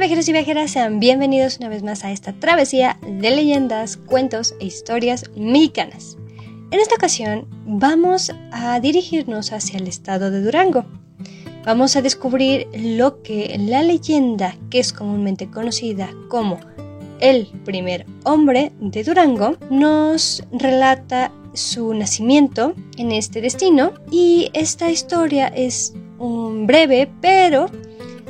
viajeros y viajeras, sean bienvenidos una vez más a esta travesía de leyendas, cuentos e historias mexicanas. En esta ocasión vamos a dirigirnos hacia el estado de Durango. Vamos a descubrir lo que la leyenda, que es comúnmente conocida como el primer hombre de Durango, nos relata su nacimiento en este destino y esta historia es un breve pero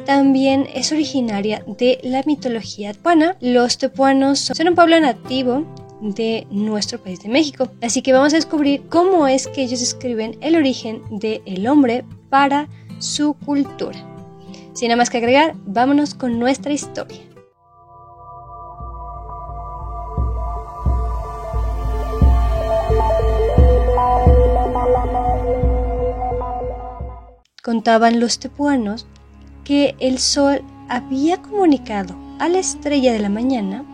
también es originaria de la mitología tepuana. Los tepuanos son un pueblo nativo de nuestro país de México. Así que vamos a descubrir cómo es que ellos describen el origen del hombre para su cultura. Sin nada más que agregar, vámonos con nuestra historia. Contaban los tepuanos que el sol había comunicado a la estrella de la mañana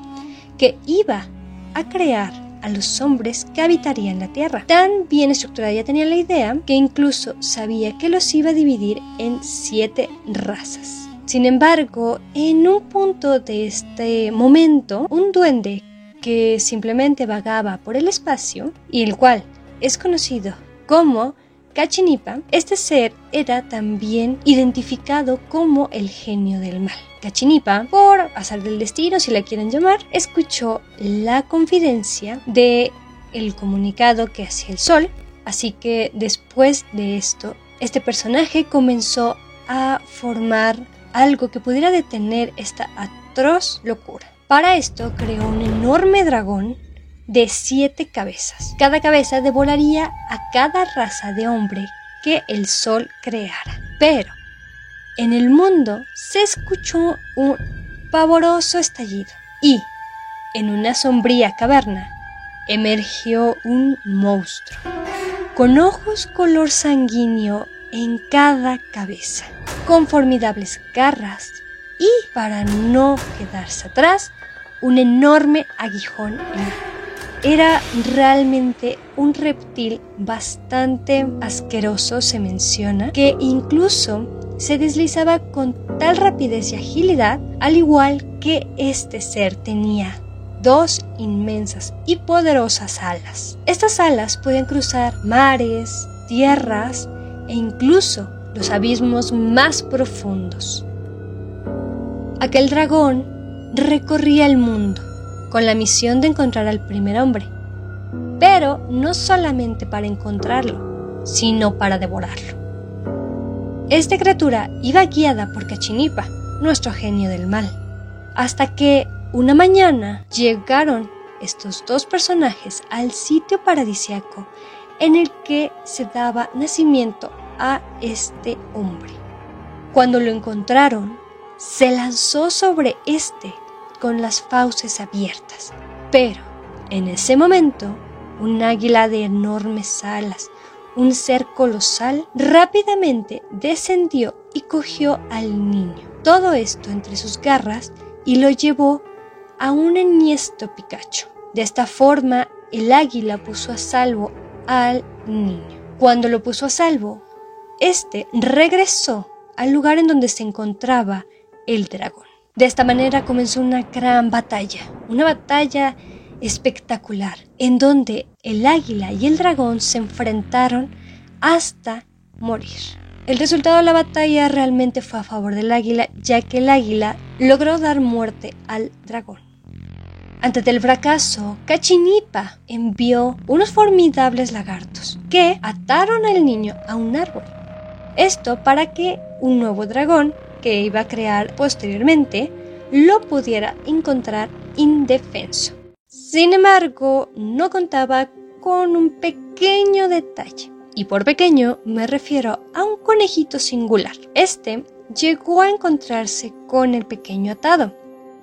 que iba a crear a los hombres que habitarían la tierra. Tan bien estructurada ya tenía la idea que incluso sabía que los iba a dividir en siete razas. Sin embargo, en un punto de este momento, un duende que simplemente vagaba por el espacio y el cual es conocido como Cachinipa, este ser era también identificado como el genio del mal. Cachinipa, por azar del destino, si la quieren llamar, escuchó la confidencia de el comunicado que hacía el sol, así que después de esto, este personaje comenzó a formar algo que pudiera detener esta atroz locura. Para esto creó un enorme dragón de siete cabezas. Cada cabeza devoraría a cada raza de hombre que el sol creara. Pero en el mundo se escuchó un pavoroso estallido y en una sombría caverna emergió un monstruo con ojos color sanguíneo en cada cabeza, con formidables garras y, para no quedarse atrás, un enorme aguijón en era realmente un reptil bastante asqueroso, se menciona, que incluso se deslizaba con tal rapidez y agilidad, al igual que este ser tenía dos inmensas y poderosas alas. Estas alas podían cruzar mares, tierras e incluso los abismos más profundos. Aquel dragón recorría el mundo con la misión de encontrar al primer hombre, pero no solamente para encontrarlo, sino para devorarlo. Esta criatura iba guiada por Cachinipa, nuestro genio del mal, hasta que una mañana llegaron estos dos personajes al sitio paradisiaco en el que se daba nacimiento a este hombre. Cuando lo encontraron, se lanzó sobre este con las fauces abiertas. Pero, en ese momento, un águila de enormes alas, un ser colosal, rápidamente descendió y cogió al niño. Todo esto entre sus garras y lo llevó a un enhiesto Picacho. De esta forma, el águila puso a salvo al niño. Cuando lo puso a salvo, este regresó al lugar en donde se encontraba el dragón. De esta manera comenzó una gran batalla, una batalla espectacular, en donde el águila y el dragón se enfrentaron hasta morir. El resultado de la batalla realmente fue a favor del águila, ya que el águila logró dar muerte al dragón. Antes del fracaso, Cachinipa envió unos formidables lagartos que ataron al niño a un árbol. Esto para que un nuevo dragón que iba a crear posteriormente lo pudiera encontrar indefenso. Sin embargo, no contaba con un pequeño detalle. Y por pequeño me refiero a un conejito singular. Este llegó a encontrarse con el pequeño atado.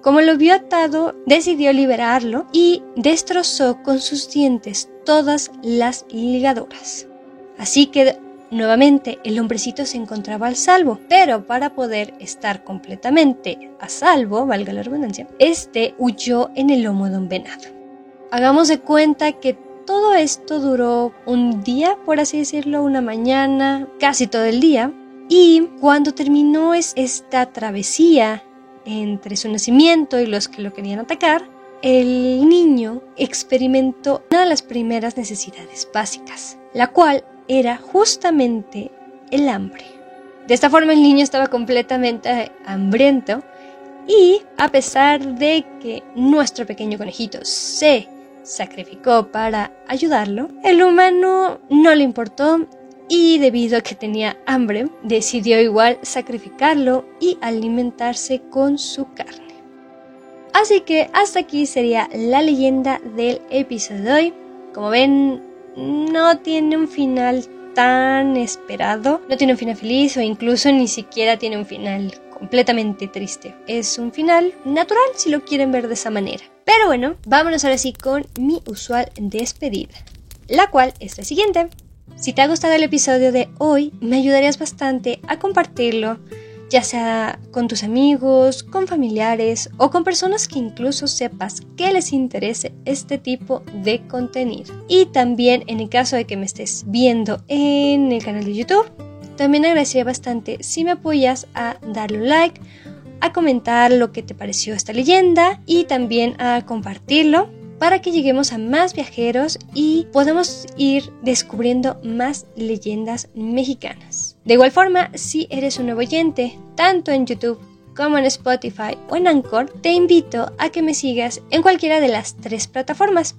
Como lo vio atado, decidió liberarlo y destrozó con sus dientes todas las ligaduras. Así que Nuevamente el hombrecito se encontraba al salvo, pero para poder estar completamente a salvo, valga la redundancia, este huyó en el lomo de un venado. Hagamos de cuenta que todo esto duró un día, por así decirlo, una mañana, casi todo el día, y cuando terminó esta travesía entre su nacimiento y los que lo querían atacar, el niño experimentó una de las primeras necesidades básicas, la cual era justamente el hambre. De esta forma el niño estaba completamente hambriento y a pesar de que nuestro pequeño conejito se sacrificó para ayudarlo, el humano no le importó y debido a que tenía hambre, decidió igual sacrificarlo y alimentarse con su carne. Así que hasta aquí sería la leyenda del episodio de hoy. Como ven, no tiene un final tan esperado, no tiene un final feliz o incluso ni siquiera tiene un final completamente triste. Es un final natural si lo quieren ver de esa manera. Pero bueno, vámonos ahora sí con mi usual despedida, la cual es la siguiente. Si te ha gustado el episodio de hoy, me ayudarías bastante a compartirlo, ya sea con tus amigos, con familiares o con personas que incluso sepas que les interese este tipo de contenido. Y también en el caso de que me estés viendo en el canal de YouTube, también agradecería bastante si me apoyas a darle un like, a comentar lo que te pareció esta leyenda y también a compartirlo para que lleguemos a más viajeros y podamos ir descubriendo más leyendas mexicanas. De igual forma, si eres un nuevo oyente, tanto en YouTube como en Spotify o en Anchor, te invito a que me sigas en cualquiera de las tres plataformas.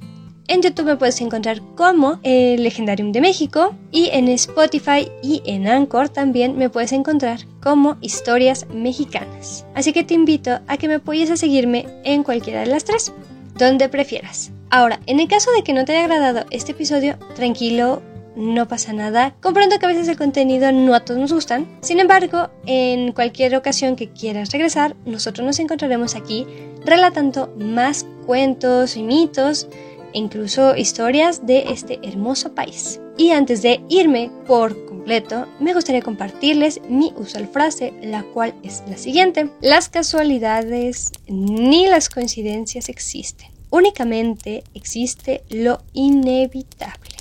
En YouTube me puedes encontrar como el Legendarium de México y en Spotify y en Anchor también me puedes encontrar como Historias Mexicanas. Así que te invito a que me apoyes a seguirme en cualquiera de las tres donde prefieras. Ahora, en el caso de que no te haya agradado este episodio, tranquilo, no pasa nada. Comprendo que a veces el contenido no a todos nos gustan. Sin embargo, en cualquier ocasión que quieras regresar, nosotros nos encontraremos aquí relatando más cuentos y mitos e incluso historias de este hermoso país. Y antes de irme por completo, me gustaría compartirles mi usual frase, la cual es la siguiente. Las casualidades ni las coincidencias existen. Únicamente existe lo inevitable.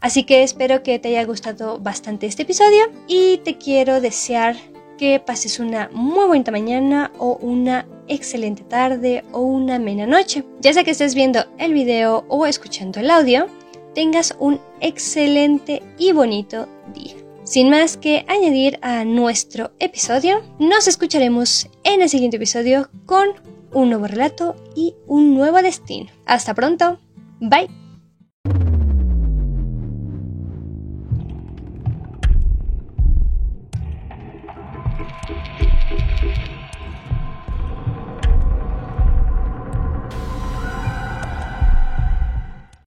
Así que espero que te haya gustado bastante este episodio y te quiero desear que pases una muy bonita mañana o una excelente tarde o una amena noche. Ya sea que estés viendo el video o escuchando el audio, tengas un excelente y bonito día. Sin más que añadir a nuestro episodio, nos escucharemos en el siguiente episodio con un nuevo relato y un nuevo destino. Hasta pronto, bye.